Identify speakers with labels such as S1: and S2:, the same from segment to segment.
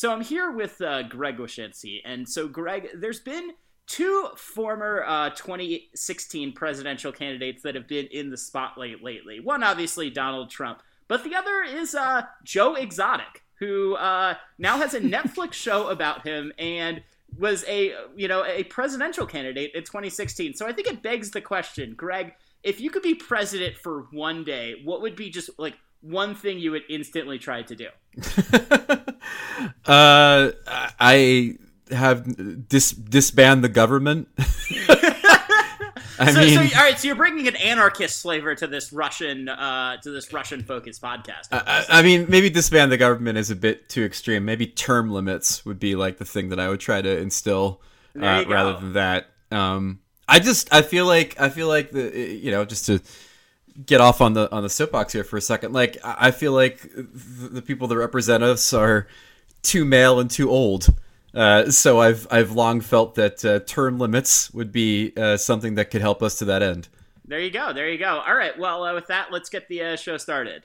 S1: So I'm here with uh, Greg Wyshynski, and so Greg, there's been two former uh, 2016 presidential candidates that have been in the spotlight lately. One, obviously, Donald Trump, but the other is uh, Joe Exotic, who uh, now has a Netflix show about him and was a you know a presidential candidate in 2016. So I think it begs the question, Greg, if you could be president for one day, what would be just like one thing you would instantly try to do?
S2: uh, I have dis disband the government.
S1: I so, mean, so, all right. So you're bringing an anarchist flavor to this Russian, uh, to this Russian focused podcast.
S2: I, I, mean, maybe disband the government is a bit too extreme. Maybe term limits would be like the thing that I would try to instill, uh, rather than that. Um, I just, I feel like, I feel like the, you know, just to get off on the on the soapbox here for a second. Like, I feel like the people that represent us are too male and too old. Uh, so I've I've long felt that uh, term limits would be uh, something that could help us to that end.
S1: There you go. There you go. All right. Well, uh, with that, let's get the uh, show started.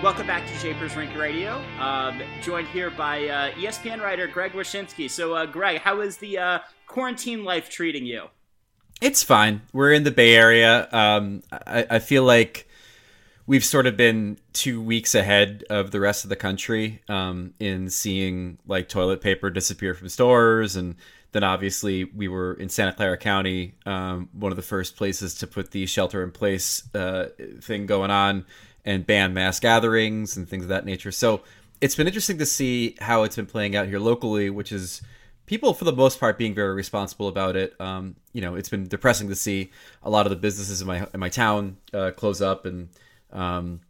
S1: Welcome back to Japers Rink Radio. Um, joined here by uh, ESPN writer Greg Wyshynski. So, uh, Greg, how is the uh, quarantine life treating you?
S2: It's fine. We're in the Bay Area. Um, I, I feel like we've sort of been two weeks ahead of the rest of the country um, in seeing like toilet paper disappear from stores and then obviously we were in Santa Clara County, um, one of the first places to put the shelter in place uh, thing going on and ban mass gatherings and things of that nature. So it's been interesting to see how it's been playing out here locally, which is people for the most part being very responsible about it. Um, you know, it's been depressing to see a lot of the businesses in my in my town uh, close up, and um,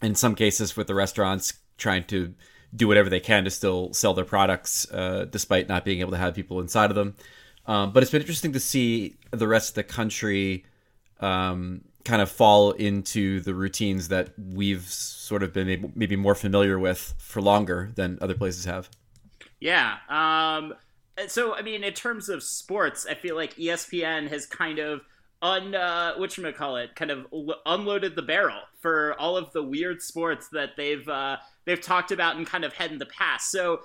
S2: in some cases with the restaurants trying to do whatever they can to still sell their products uh, despite not being able to have people inside of them. Um, but it's been interesting to see the rest of the country um, kind of fall into the routines that we've sort of been maybe, maybe more familiar with for longer than other places have.
S1: Yeah. Um, so I mean, in terms of sports, I feel like ESPN has kind of un uh, what you call it, kind of unloaded the barrel for all of the weird sports that they've uh, they've talked about and kind of had in the past. So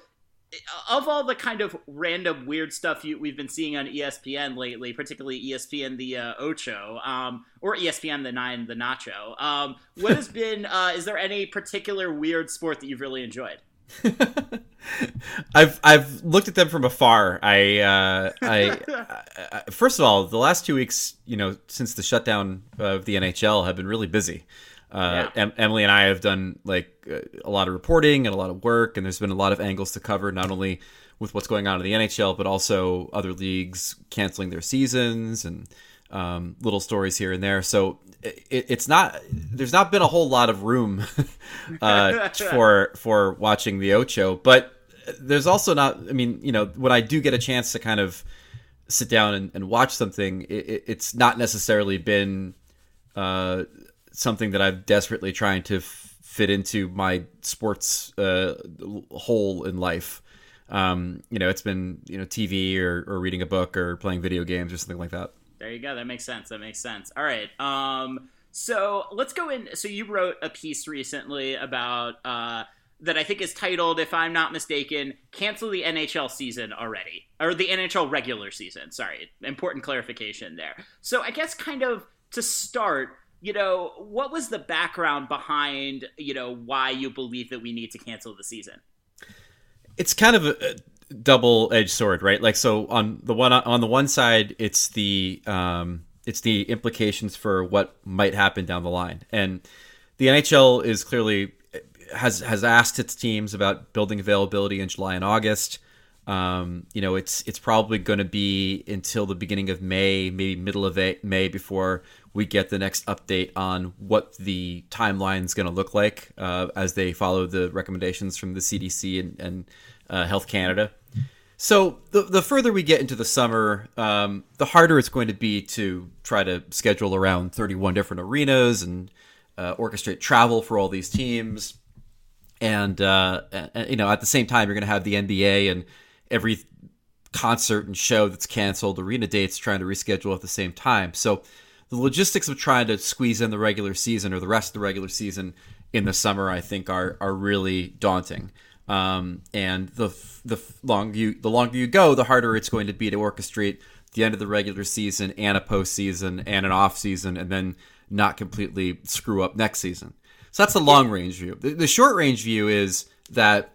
S1: of all the kind of random weird stuff you, we've been seeing on ESPN lately, particularly ESPN the uh, Ocho um, or ESPN the Nine the Nacho, um, what has been? Uh, is there any particular weird sport that you've really enjoyed?
S2: I've I've looked at them from afar. I, uh, I, I, first of all, the last two weeks, you know, since the shutdown of the NHL, have been really busy. Uh, yeah. em- Emily and I have done like a lot of reporting and a lot of work, and there's been a lot of angles to cover, not only with what's going on in the NHL, but also other leagues canceling their seasons and um, little stories here and there. So it, it's not there's not been a whole lot of room uh, for for watching the Ocho, but there's also not. I mean, you know, when I do get a chance to kind of sit down and, and watch something, it, it's not necessarily been uh, something that I'm desperately trying to f- fit into my sports uh, hole in life. Um, you know, it's been you know TV or, or reading a book or playing video games or something like that.
S1: There you go. That makes sense. That makes sense. All right. Um, so let's go in. So you wrote a piece recently about uh, that I think is titled, if I'm not mistaken, "Cancel the NHL season already," or the NHL regular season. Sorry, important clarification there. So I guess kind of to start, you know, what was the background behind, you know, why you believe that we need to cancel the season?
S2: It's kind of a, double edged sword, right? Like so on the one on the one side, it's the um, it's the implications for what might happen down the line, and the NHL is clearly has has asked its teams about building availability in July and August. Um, you know, it's it's probably going to be until the beginning of May, maybe middle of May, before we get the next update on what the timeline is going to look like uh, as they follow the recommendations from the CDC and, and uh, Health Canada. So the the further we get into the summer, um, the harder it's going to be to try to schedule around 31 different arenas and uh, orchestrate travel for all these teams. And, uh, and, you know, at the same time, you're going to have the NBA and every concert and show that's canceled, arena dates trying to reschedule at the same time. So the logistics of trying to squeeze in the regular season or the rest of the regular season in the summer, I think, are are really daunting. Um, and the the longer you the longer you go, the harder it's going to be to orchestrate the end of the regular season and a postseason and an off season, and then not completely screw up next season. So that's the long range view. The, the short range view is that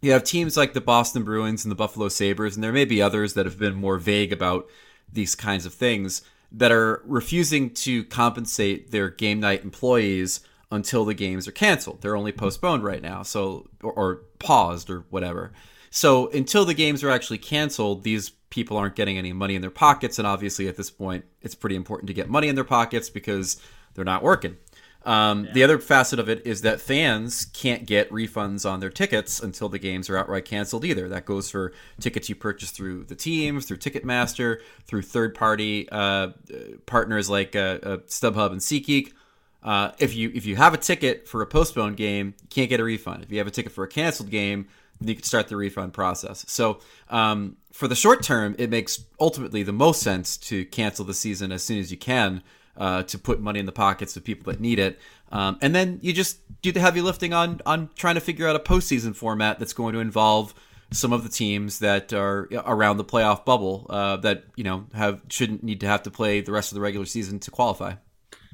S2: you have teams like the Boston Bruins and the Buffalo Sabres, and there may be others that have been more vague about these kinds of things that are refusing to compensate their game night employees until the games are canceled. They're only postponed right now, so or, or paused or whatever. So until the games are actually canceled, these people aren't getting any money in their pockets, and obviously at this point, it's pretty important to get money in their pockets because they're not working. Um, yeah. The other facet of it is that fans can't get refunds on their tickets until the games are outright canceled either. That goes for tickets you purchase through the teams, through Ticketmaster, through third party uh, partners like uh, uh, StubHub and SeatGeek. Uh, if you if you have a ticket for a postponed game, you can't get a refund. If you have a ticket for a canceled game, then you can start the refund process. So um, for the short term, it makes ultimately the most sense to cancel the season as soon as you can uh, to put money in the pockets of people that need it. Um, and then you just do the heavy lifting on on trying to figure out a postseason format that's going to involve some of the teams that are around the playoff bubble uh, that you know have shouldn't need to have to play the rest of the regular season to qualify.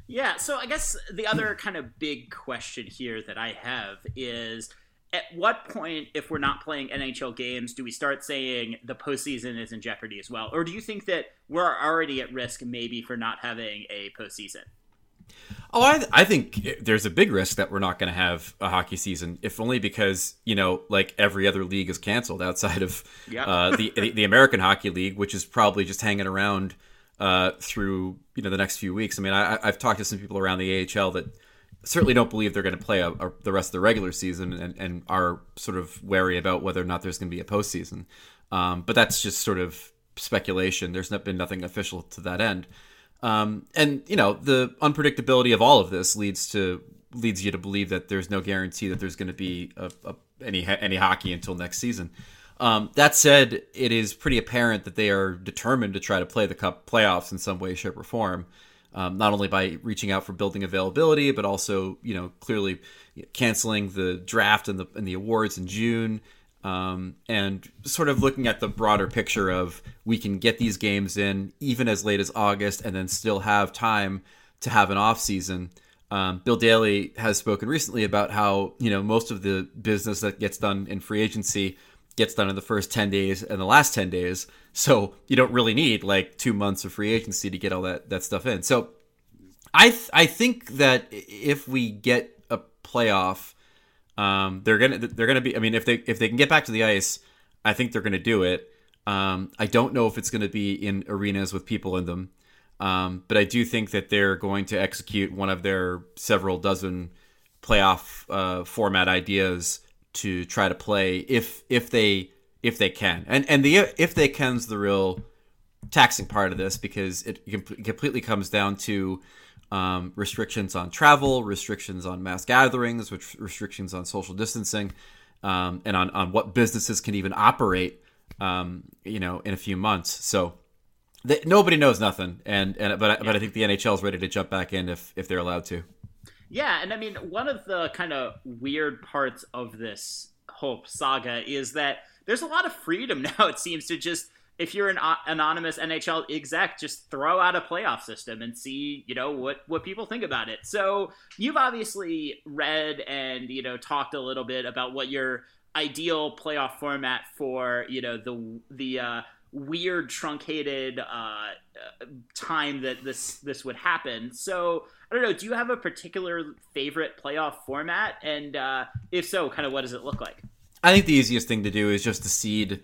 S1: Yeah, so I guess the other kind of big question here that I have is at what point, if we're not playing NHL games, do we start saying the postseason is in jeopardy as well? Or do you think that we're already at risk maybe for not having a postseason?
S2: Oh, I, I think there's a big risk that we're not going to have a hockey season, if only because you know, like every other league is canceled outside of yep. uh, the, the, the American Hockey League, which is probably just hanging around uh, through you know the next few weeks. I mean, I, I've talked to some people around the AHL that certainly don't believe they're going to play a, a, the rest of the regular season and, and, are sort of wary about whether or not there's going to be a postseason. Um, but that's just sort of speculation. There's not been nothing official to that end. Um, and you know the unpredictability of all of this leads to leads you to believe that there's no guarantee that there's going to be a, a, any any hockey until next season. Um, that said, it is pretty apparent that they are determined to try to play the cup playoffs in some way, shape, or form um, not only by reaching out for building availability, but also you know clearly canceling the draft and the and the awards in June, um, and sort of looking at the broader picture of we can get these games in even as late as August, and then still have time to have an off season. Um, Bill Daly has spoken recently about how you know most of the business that gets done in free agency gets done in the first 10 days and the last 10 days. So you don't really need like two months of free agency to get all that, that stuff in. So I, th- I think that if we get a playoff, um, they're to, they're to be, I mean, if they, if they can get back to the ice, I think they're to do it. Um, I don't know if it's to be in arenas with people in them. Um, but I do think that they're going to execute one of their several dozen playoff uh, format ideas to try to play if if they if they can. And and the if they can's the real taxing part of this because it completely comes down to um, restrictions on travel, restrictions on mass gatherings, which restrictions on social distancing, um, and on, on what businesses can even operate. Um, you know, in a few months. So nobody knows nothing, and and but yeah. but I think the NHL is ready to jump back in if if they're allowed to.
S1: Yeah, and I mean, one of the kind of weird parts of this whole saga is that there's a lot of freedom now. It seems to just if you're an anonymous NHL exec, just throw out a playoff system and see, you know, what what people think about it. So you've obviously read and you know talked a little bit about what your ideal playoff format for you know the the uh, weird truncated uh, time that this this would happen. So I don't know. Do you have a particular favorite playoff format? And uh, if so, kind of what does it look like?
S2: I think the easiest thing to do is just to seed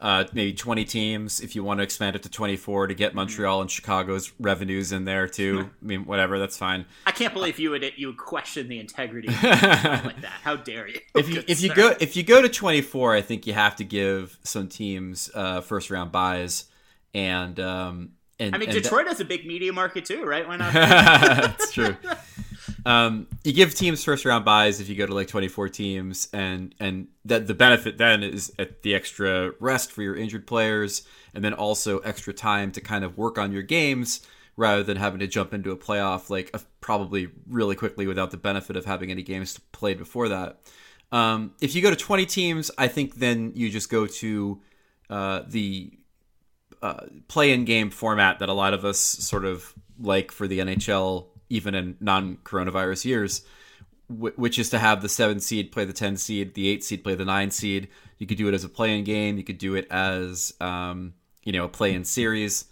S2: uh, maybe 20 teams if you want to expand it to 24 to get Montreal and Chicago's revenues in there too. I mean, whatever, that's fine.
S1: I can't believe you would you would question the integrity of like that. How dare you?
S2: If you if you go if you go to 24, I think you have to give some teams uh, first round byes and um and
S1: I mean,
S2: and that-
S1: Detroit has a big media market too, right? Why not?
S2: That's true. Um, you give teams first round byes if you go to like 24 teams, and and that the benefit then is at the extra rest for your injured players, and then also extra time to kind of work on your games rather than having to jump into a playoff like uh, probably really quickly without the benefit of having any games played before that. Um, if you go to 20 teams, I think then you just go to uh, the uh, play-in game format that a lot of us sort of like for the NHL, even in non-coronavirus years, wh- which is to have the seven seed play the ten seed, the eight seed play the nine seed. You could do it as a play-in game. You could do it as um, you know a play-in series,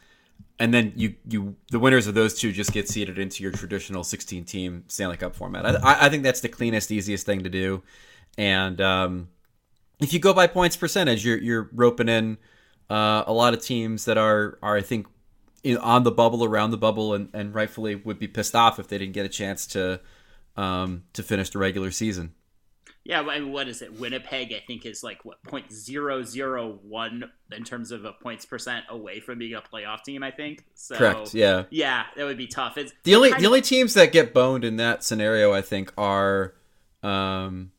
S2: and then you you the winners of those two just get seeded into your traditional 16-team Stanley Cup format. I, I- I think that's the cleanest, easiest thing to do, and um, if you go by points percentage, you're you're roping in uh, a lot of teams that are are I think in, on the bubble, around the bubble, and, and rightfully would be pissed off if they didn't get a chance to um, to finish the regular season.
S1: yeah, I mean, what is it? Winnipeg, I think, is like what point zero zero one in terms of a points percent away from being a playoff team. I think. So,
S2: Correct. Yeah.
S1: Yeah, that would be tough. It's
S2: The only the
S1: of-
S2: only teams that get boned in that scenario, I think, are um,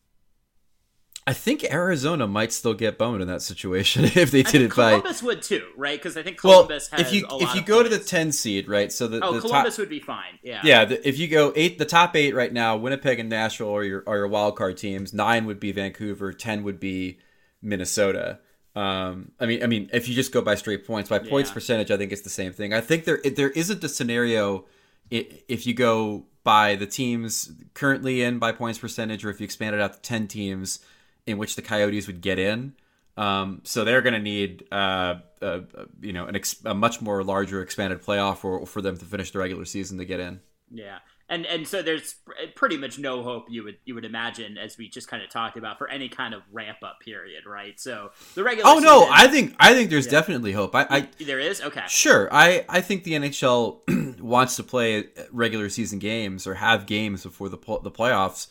S2: I think Arizona might still get boned in that situation if they did it by.
S1: Columbus would too, right? Because I think
S2: Well,
S1: Columbus has
S2: if you if you go to the ten seed, right? So the,
S1: oh,
S2: the top,
S1: Columbus would be fine. Yeah,
S2: Yeah, the, if you go eight, the top eight right now, Winnipeg and Nashville are your are your wild card teams. Nine would be Vancouver. Ten would be Minnesota. Um, I mean, I mean, if you just go by straight points, by points
S1: Yeah.
S2: percentage, I think it's the same thing. I think there there isn't a scenario if you go by the teams currently in by points percentage, or if you expand it out to ten teams, in which the Coyotes would get in. Um, so they're going to need, uh, uh, you know, an ex- a much more larger expanded playoff for for them to finish the regular season to get in.
S1: Yeah, and and so there's pretty much no hope you would you would imagine as we just kind of talked about for any kind of ramp up period, right? So the regular.
S2: Oh no, I think I think there's
S1: Yeah.
S2: definitely hope. I, I
S1: there is okay.
S2: sure I I think the NHL wants to play regular season games or have games before the the playoffs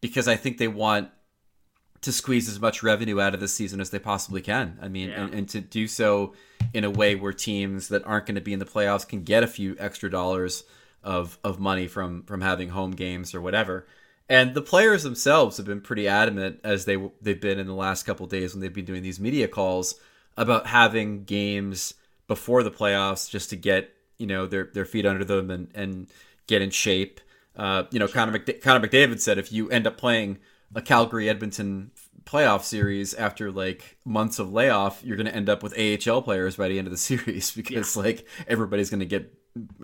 S2: because I think they want to squeeze as much revenue out of this season as they possibly can. I mean,
S1: Yeah.
S2: and, and to do so in a way where teams that aren't going to be in the playoffs can get a few extra dollars of of money from from having home games or whatever. And the players themselves have been pretty adamant as they they've been in the last couple days when they've been doing these media calls about having games before the playoffs just to get you know their their feet under them and and get in shape. Uh, you know, Connor, McDa- Connor McDavid said if you end up playing a Calgary Edmonton playoff series after like months of layoff, you're going to end up with AHL players by the end of the series because like everybody's going to get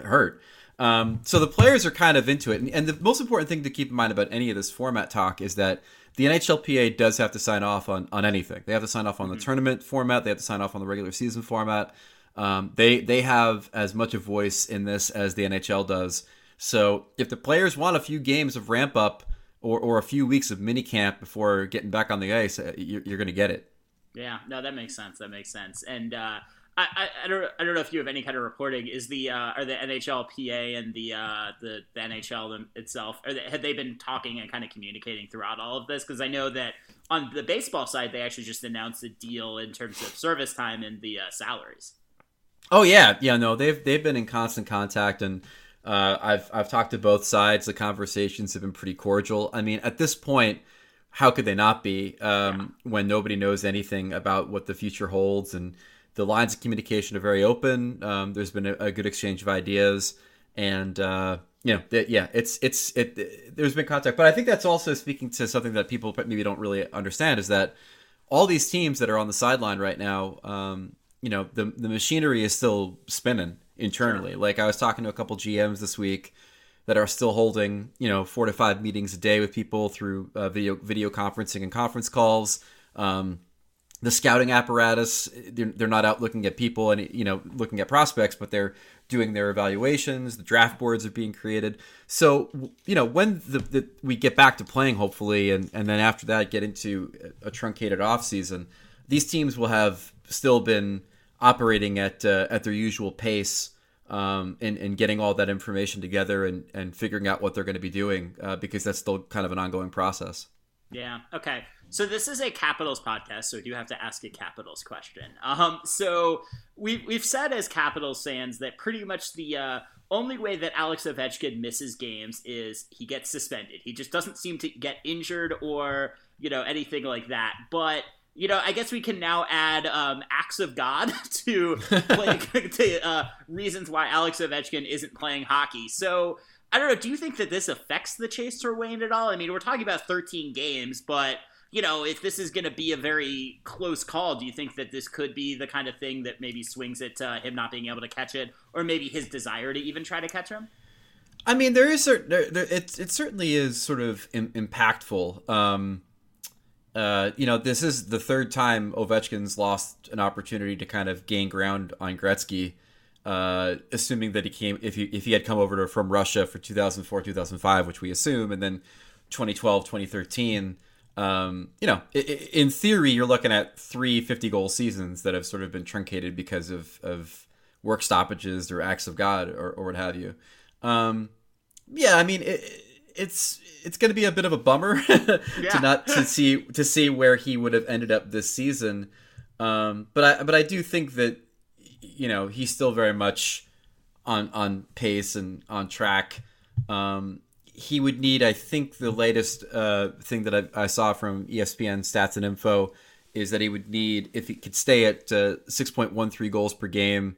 S2: hurt. Um, so the players are kind of into it, and, and the most important thing to keep in mind about any of this format talk is that the NHLPA does have to sign off on on anything. They have to sign off on the tournament format. They have to sign off on the regular season format. Um, they they have as much a voice in this as the NHL does. So if the players want a few games of ramp up or, or a few weeks of mini camp before getting back on the ice, uh, you're, you're going to get it.
S1: Yeah, no, that makes sense. That makes sense. And uh, I, I, I don't I don't know if you have any kind of reporting. Is the uh, are the NHLPA and the uh, the, the NHL them- itself are they, had they been talking and kind of communicating throughout all of this? Because I know that on the baseball side, they actually just announced a deal in terms of service time and the uh, salaries.
S2: Oh yeah, yeah. No, they've they've been in constant contact, and uh, I've I've talked to both sides. The conversations have been pretty cordial. I mean, at this point, how could they not be um, when nobody knows anything about what the future holds, and the lines of communication are very open. Um, there's been a, a good exchange of ideas, and uh, you know, th- yeah, it's it's it. There's been contact, but I think that's also speaking to something that people maybe don't really understand is that all these teams that are on the sideline right now, um, you know, the the machinery is still spinning internally. Like I was talking to a couple GMs this week that are still holding, you know, four to five meetings a day with people through uh, video video conferencing and conference calls. Um, the scouting apparatus they're, they're not out looking at people and you know looking at prospects but they're doing their evaluations the draft boards are being created so you know when the, the we get back to playing hopefully and and then after that get into a truncated off season these teams will have still been operating at uh, at their usual pace um, and, and getting all that information together and, and figuring out what they're going to be doing uh, because that's still kind of an ongoing process.
S1: Yeah. Okay. So this is a Capitals podcast, so we do have to ask a Capitals question. Um, so we've we've said as Capitals fans that pretty much the uh, only way that Alex Ovechkin misses games is he gets suspended. He just doesn't seem to get injured or you know anything like that. But you know, I guess we can now add um, acts of God to like to uh, reasons why Alex Ovechkin isn't playing hockey. So I don't know. Do you think that this affects the chase for Wayne at all? I mean, we're talking about 13 games, but you know, if this is going to be a very close call, do you think that this could be the kind of thing that maybe swings it to him not being able to catch it, or maybe his desire to even try to catch him?
S2: I mean, there is certain, there, there, it it certainly is sort of Im- impactful. Um, uh, you know, this is the third time Ovechkin's lost an opportunity to kind of gain ground on Gretzky. Uh, assuming that he came if he if he had come over to, from Russia for 2004 2005 which we assume and then 2012 2013 um, you know, in theory, you're looking at three 50 goal seasons that have sort of been truncated because of, of work stoppages or acts of God or, or what have you. Um, yeah, I mean, it, it's it's going to be a bit of a bummer to not to see to see where he would have ended up this season. Um, but I but I do think that you know he's still very much on on pace and on track. Um, he would need, I think, the latest uh, thing that I, I, saw from ESPN Stats and Info is that he would need, if he could stay at uh, 6.13 goals per game,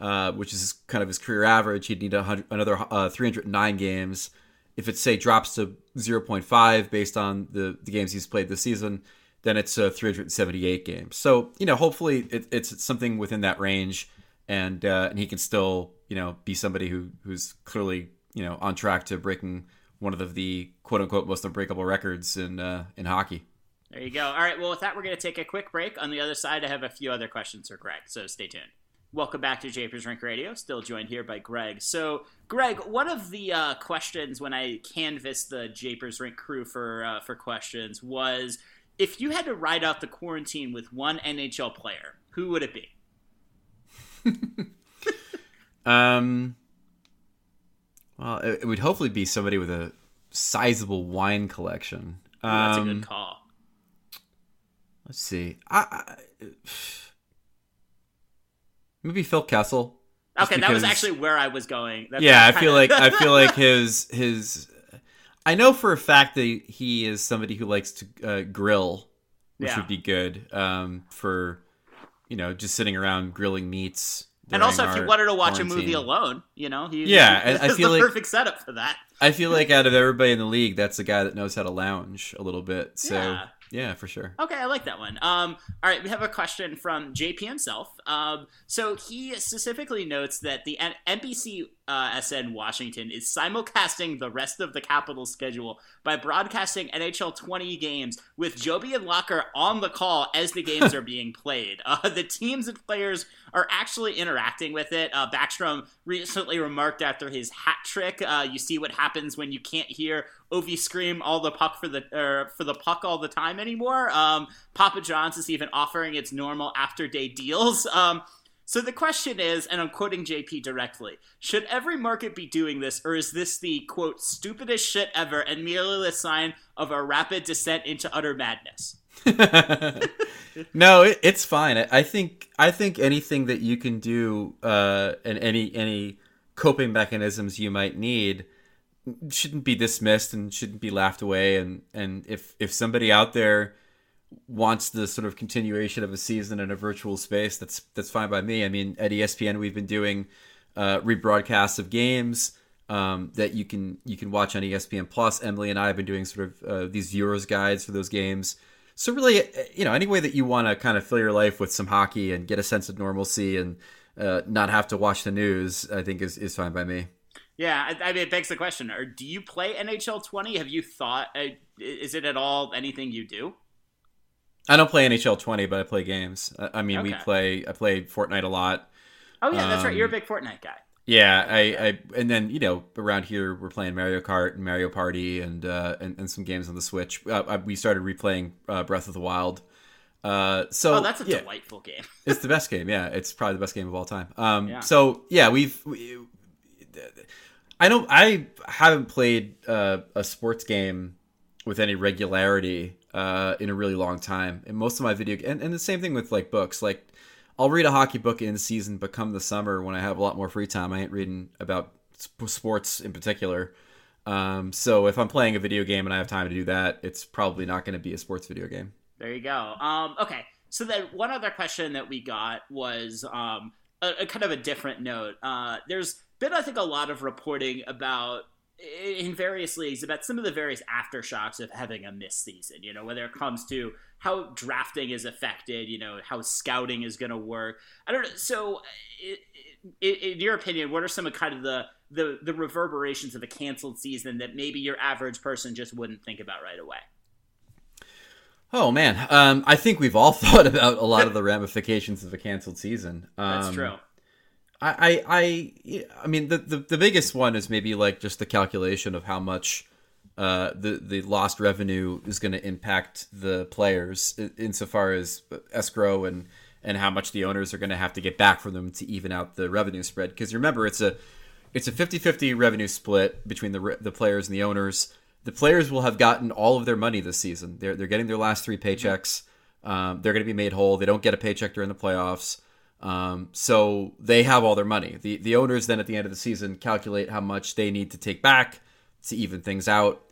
S2: uh, which is kind of his career average, he'd need another uh, 309 games. If it say drops to 0.5 based on the, the games he's played this season, then it's uh, 378 games. So you know, hopefully it, it's something within that range, and uh, and he can still you know be somebody who who's clearly you know on track to breaking one of the, the quote unquote most unbreakable records in uh, in hockey.
S1: There you go. All right. Well, with that, we're going to take a quick break. On the other side, I have a few other questions for Greg, so stay tuned. Welcome back to Japers Rink Radio. Still joined here by Greg. So, Greg, one of the uh, questions when I canvassed the Japers Rink crew for uh, for questions was if you had to ride out the quarantine with one NHL player, who would it be?
S2: um, well, it, would hopefully be somebody with a sizable wine collection.
S1: Ooh, that's a good um, call.
S2: Let's see. I, I, maybe Phil Kessel.
S1: Okay, because, that was actually where I was going.
S2: That's yeah, I feel like I feel like his his. I know for a fact that he is somebody who likes to uh, grill, which yeah. would be good um, for you know just sitting around grilling meats
S1: and also, if you wanted to watch quarantine. a movie alone, you know, he,
S2: yeah,
S1: he,
S2: I, feel
S1: the
S2: like
S1: perfect setup for that.
S2: I feel like out of everybody in the league, that's the guy that knows how to lounge a little bit. So yeah. Yeah, for sure.
S1: Okay, I like that one. Um, all right, we have a question from JP himself. Um, so he specifically notes that the N- NBC uh, SN Washington is simulcasting the rest of the Capital schedule by broadcasting NHL 20 games with Joe B and Locker on the call as the games are being played. Uh, the teams and players are actually interacting with it. Uh, Backstrom recently remarked after his hat trick, uh, "You see what happens when you can't hear Ovi scream all the puck for the er, for the puck all the time anymore. Um, Papa John's is even offering its normal after day deals. Um, so the question is, and I'm quoting JP directly: Should every market be doing this, or is this the quote stupidest shit ever and merely a sign of a rapid descent into utter madness?
S2: no, it, it's fine. I, I, think I think anything that you can do, uh, and any any coping mechanisms you might need shouldn't be dismissed and shouldn't be laughed away. And and if if somebody out there wants the sort of continuation of a season in a virtual space that's that's fine by me. I mean at espn we've been doing uh, rebroadcasts of games um, that you can you can watch on espn plus. Emily and i have been doing sort of uh, these viewers guides for those games. So really you know any way that you want to kind of fill your life with some hockey and get a sense of normalcy and uh, not have to watch the news i think is, is fine by me
S1: yeah, I, I mean, it begs the question: Or do you play NHL 20? Have you thought? Uh, is it at all anything you do?
S2: I don't play NHL 20, but I play games. I mean, okay. we play. I play Fortnite a lot.
S1: Oh yeah, um, that's right. You're a um, big Fortnite guy.
S2: Yeah, I, I, and then you know around here we're playing Mario Kart and Mario Party and uh, and, and some games on the Switch. Uh, we started replaying uh, Breath of the Wild Uh, so
S1: oh, that's a
S2: yeah,
S1: delightful game.
S2: it's the best game. Yeah, it's probably the best game of all time. Um,
S1: Yeah.
S2: so yeah, we've. We, I don't. I haven't played uh, a sports game with any regularity uh, in a really long time. And most of my video and, and the same thing with like books. Like I'll read a hockey book in season, but come the summer when I have a lot more free time, I ain't reading about sp- sports in particular. Um, so if I'm playing a video game and I have time to do that, it's probably not going to be a sports video game.
S1: There you go. Um, okay. So then one other question that we got was um, a, a kind of a different note. Uh, there's been, I think, a lot of reporting about in various leagues about some of the various aftershocks of having a missed season. You know, whether it comes to how drafting is affected, you know, how scouting is going to work. I don't know. So, in your opinion, what are some of kind of the the the reverberations of a canceled season that maybe your average person just wouldn't think about right away?
S2: Oh man, um, I think we've all thought about a lot of the ramifications of a canceled season. Um,
S1: That's true.
S2: I, I, I, mean, the, the the biggest one is maybe like just the calculation of how much uh, the the lost revenue is going to impact the players in- insofar as escrow and and how much the owners are going to have to get back from them to even out the revenue spread. Because remember, it's a it's a 50-50 revenue split between the the players and the owners. The players will have gotten all of their money this season. They're they're getting their last three paychecks. Um, they're going to be made whole. They don't get a paycheck during the playoffs. Um, so they have all their money. The the owners then at the end of the season calculate how much they need to take back to even things out.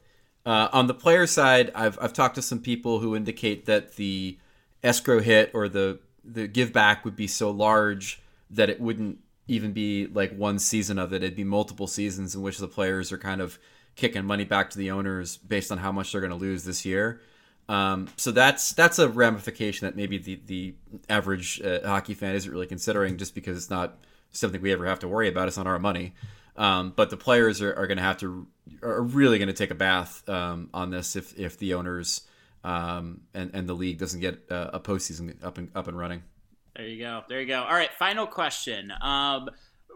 S2: Uh, on the player side, I've I've talked to some people who indicate that the escrow hit or the the give back would be so large that it wouldn't even be like one season of it. It'd be multiple seasons in which the players are kind of kicking money back to the owners based on how much they're going to lose this year. Um, so that's that's a ramification that maybe the the average uh, hockey fan isn't really considering, just because it's not something we ever have to worry about. It's not our money. Um, but the players are, are going to have to are really going to take a bath um, on this if if the owners um, and and the league doesn't get uh, a postseason up and up and running.
S1: There you go. There you go. All right, final question.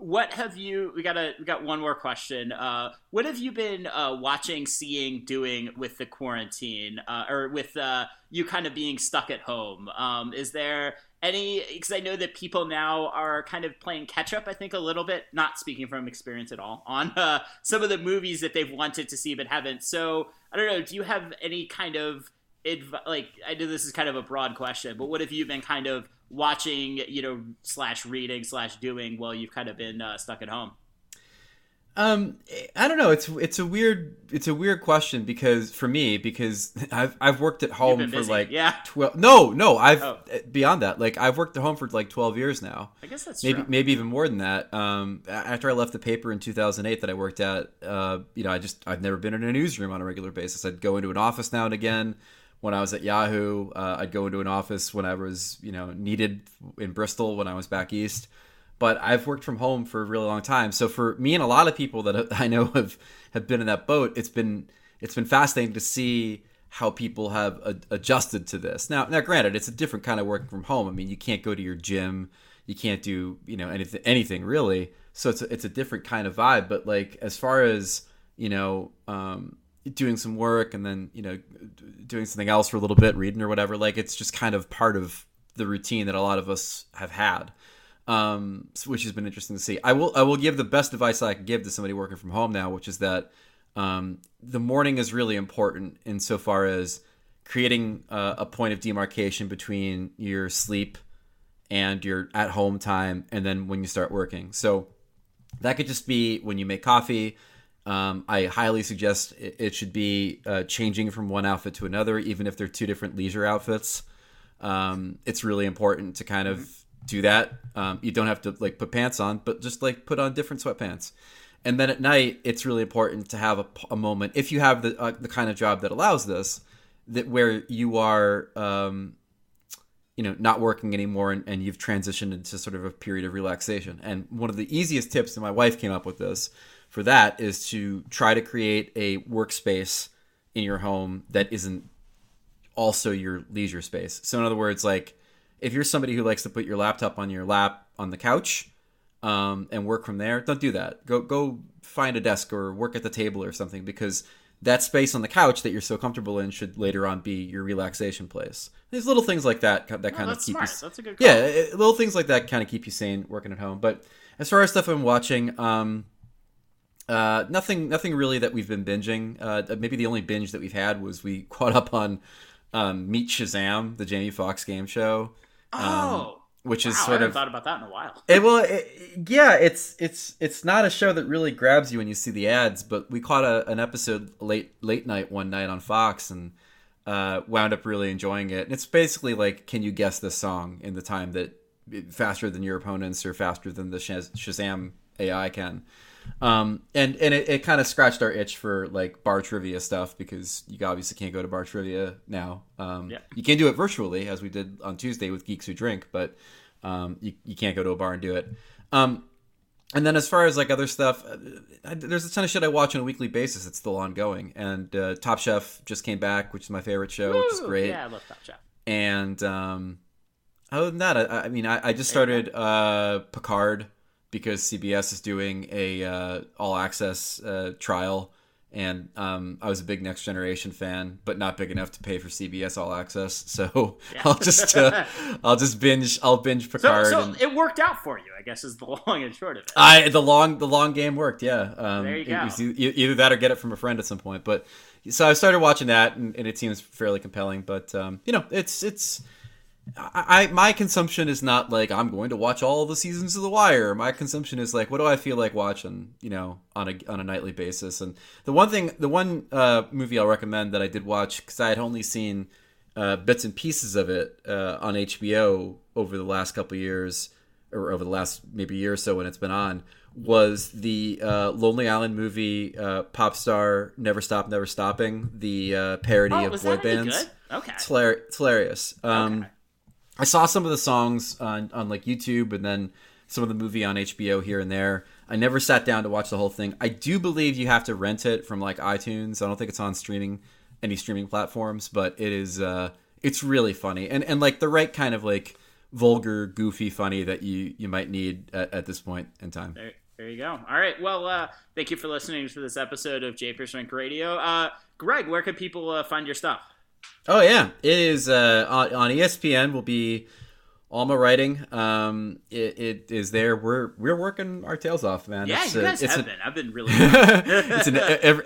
S1: What have you? We got a we got one more question. Uh, what have you been uh, watching, seeing, doing with the quarantine, uh, or with uh, you kind of being stuck at home? Um, is there any? Because I know that people now are kind of playing catch up. I think a little bit. Not speaking from experience at all on uh, some of the movies that they've wanted to see but haven't. So I don't know. Do you have any kind of adv- like? I know this is kind of a broad question, but what have you been kind of watching, you know, slash reading slash doing while you've kind of been uh, stuck at home?
S2: Um, I don't know. It's it's a weird it's a weird question because for me because I've I've worked at home for like
S1: Yeah.
S2: twelve. No, no, I've
S1: Oh.
S2: beyond that. Like I've worked at home for like twelve years now.
S1: I guess that's
S2: maybe
S1: true.
S2: maybe even more than that. Um, after I left the paper in 2008 that I worked at, uh, you know, I just I've never been in a newsroom on a regular basis. I'd go into an office now and again. When I was at Yahoo, uh, I'd go into an office when I was, you know, needed in Bristol when I was back east. But I've worked from home for a really long time. So for me and a lot of people that I know have have been in that boat, it's been it's been fascinating to see how people have a, adjusted to this. Now, now, granted, it's a different kind of working from home. I mean, you can't go to your gym, you can't do you know anything anything really. So it's a, it's a different kind of vibe. But like as far as you know, um, doing some work and then you know doing something else for a little bit, reading or whatever, like it's just kind of part of the routine that a lot of us have had. Um, which has been interesting to see. I will I will give the best advice I can give to somebody working from home now, which is that um, the morning is really important insofar as creating uh, a point of demarcation between your sleep and your at home time and then when you start working. So that could just be when you make coffee. Um, I highly suggest it, it should be uh, changing from one outfit to another, even if they're two different leisure outfits. Um, it's really important to kind of do that. Um, you don't have to like put pants on, but just like put on different sweatpants. And then at night, it's really important to have a, a moment if you have the uh, the kind of job that allows this, that where you are, um, you know, not working anymore and, and you've transitioned into sort of a period of relaxation. And one of the easiest tips, and my wife came up with this for that, is to try to create a workspace in your home that isn't also your leisure space. So in other words, like if you're somebody who likes to put your laptop on your lap on the couch um, and work from there, don't do that. Go go find a desk or work at the table or something because that space on the couch that you're so comfortable in should later on be your relaxation place. There's little things like that that
S1: Oh,
S2: kind of keep
S1: smart.
S2: you
S1: That's a good call.
S2: yeah, little things like that kind of keep you sane working at home. But as far as stuff I'm watching, um, uh, nothing, nothing really that we've been binging. Uh, maybe the only binge that we've had was we caught up on um, Beat Shazam, the Jamie Foxx game show,
S1: Oh,
S2: which is
S1: wow, I
S2: sort
S1: haven't
S2: of
S1: thought about that in a while.
S2: it, well, it, yeah, it's it's it's not a show that really grabs you when you see the ads, but we caught a, an episode late late night one night on Fox and uh, wound up really enjoying it. And it's basically like, can you guess this song in the time that faster than your opponents or faster than the Shaz- Shazam AI can? Um, and and it, it kind of scratched our itch for like bar trivia stuff because you obviously can't go to bar trivia now. Um,
S1: Yeah.
S2: You can do it virtually as we did on Tuesday with Geeks Who Drink, but um, you, you can't go to a bar and do it. Um, and then as far as like other stuff, uh, I, there's a ton of shit I watch on a weekly basis. It's still ongoing. And uh, Top Chef just came back, which is my favorite show, which is great.
S1: Yeah, I love Top Chef.
S2: And um, other than that, I, I mean, I, I just started uh, Picard because CBS is doing a uh, all access uh, trial, and um, I was a big Next Generation fan, but not big enough to pay for CBS All Access. So
S1: Yeah.
S2: I'll just uh, I'll just binge I'll binge
S1: So,
S2: Picard.
S1: so
S2: and,
S1: it worked out for you, I guess, is the long and short of it.
S2: I the long the long game worked. Yeah. Um,
S1: There you go.
S2: either that or get it from a friend at some point. But so I started watching that, and, and it seems fairly compelling. But um, you know, it's it's. I, I my consumption is not like I'm going to watch all the seasons of The Wire. My consumption is like, what do I feel like watching? You know, on a on a nightly basis. And the one thing, the one uh, movie I'll recommend that I did watch because I had only seen uh, bits and pieces of it uh, on HBO over the last couple years, or over the last maybe year or so when it's been on, was the uh, Lonely Island movie uh, Popstar Never Stop Never Stopping, the uh, parody
S1: oh,
S2: of boy bands.
S1: good? Okay.
S2: It's, hilar- it's hilarious. Um,
S1: Okay.
S2: I saw some of the songs on, on like YouTube and then some of the movie on HBO here and there. I never sat down to watch the whole thing. I do believe you have to rent it from like iTunes. I don't think it's on streaming any streaming platforms, but it is uh it's really funny and and like the right kind of like vulgar, goofy funny that you you might need at, at this point in time.
S1: There, there you go. All right. Well, uh, thank you for listening to this episode of Japers Rink Radio. Uh, Greg, where can people uh, find your stuff?
S2: Oh yeah, it is uh, on, on ESPN. Will be Alma writing. Um, it, it is there. We're we're working our tails off, man.
S1: Yeah,
S2: It's
S1: you
S2: a-
S1: guys
S2: it's
S1: have
S2: a-
S1: been. I've been really.
S2: it's an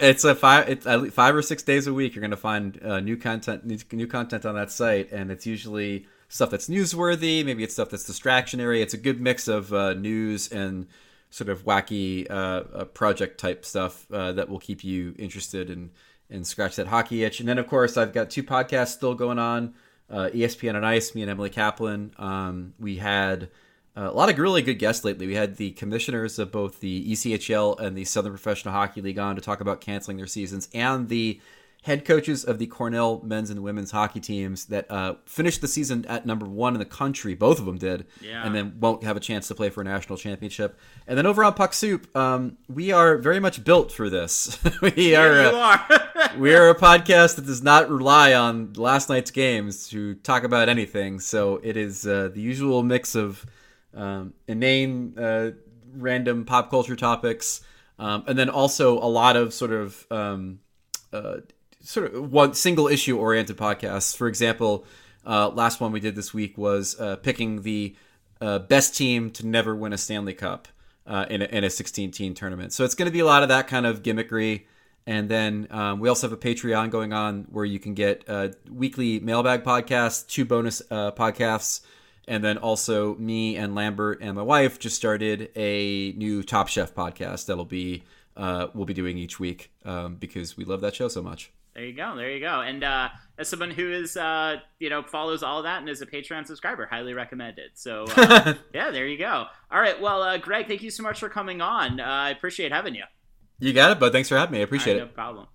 S2: it's a five it's five or six days a week. You're gonna find uh, new content new, new content on that site, and it's usually stuff that's newsworthy. Maybe it's stuff that's distractionary. It's a good mix of uh, news and sort of wacky uh, uh, project type stuff uh, that will keep you interested and and scratch that hockey itch. And then of course I've got two podcasts still going on. Uh, ESPN on Ice, me and Emily Kaplan. Um, we had uh, a lot of really good guests lately. We had the commissioners of both the ECHL and the Southern Professional Hockey League on to talk about canceling their seasons, and the head coaches of the Cornell men's and women's hockey teams that uh, finished the season at number one in the country. Both of them did,
S1: Yeah.
S2: and then won't have a chance to play for a national championship. And then over on Puck Soup, um, we are very much built for this. we are.
S1: There
S2: uh,
S1: are.
S2: we are a podcast that does not rely on last night's games to talk about anything. So it is uh, the usual mix of um, inane, uh, random pop culture topics, um, and then also a lot of sort of um, uh, sort of one single issue oriented podcasts. For example, uh, last one we did this week was uh, picking the uh, best team to never win a Stanley Cup uh, in, a, in a 16 team tournament. So it's going to be a lot of that kind of gimmickry. And then um, we also have a Patreon going on where you can get uh, weekly mailbag podcasts, two bonus uh, podcasts, and then also me and Lambert and my wife just started a new Top Chef podcast that'll be we'll be doing each week um, because we love that show so much.
S1: There you go. There you go. And uh, as someone who is, uh, you know, follows all that and is a Patreon subscriber, highly recommended. So, uh, yeah, there you go. All right. Well, uh, Greg, thank you so much for coming on. Uh, I appreciate having you.
S2: You got it, bud. Thanks for having me. I appreciate
S1: right,
S2: it.
S1: No problem.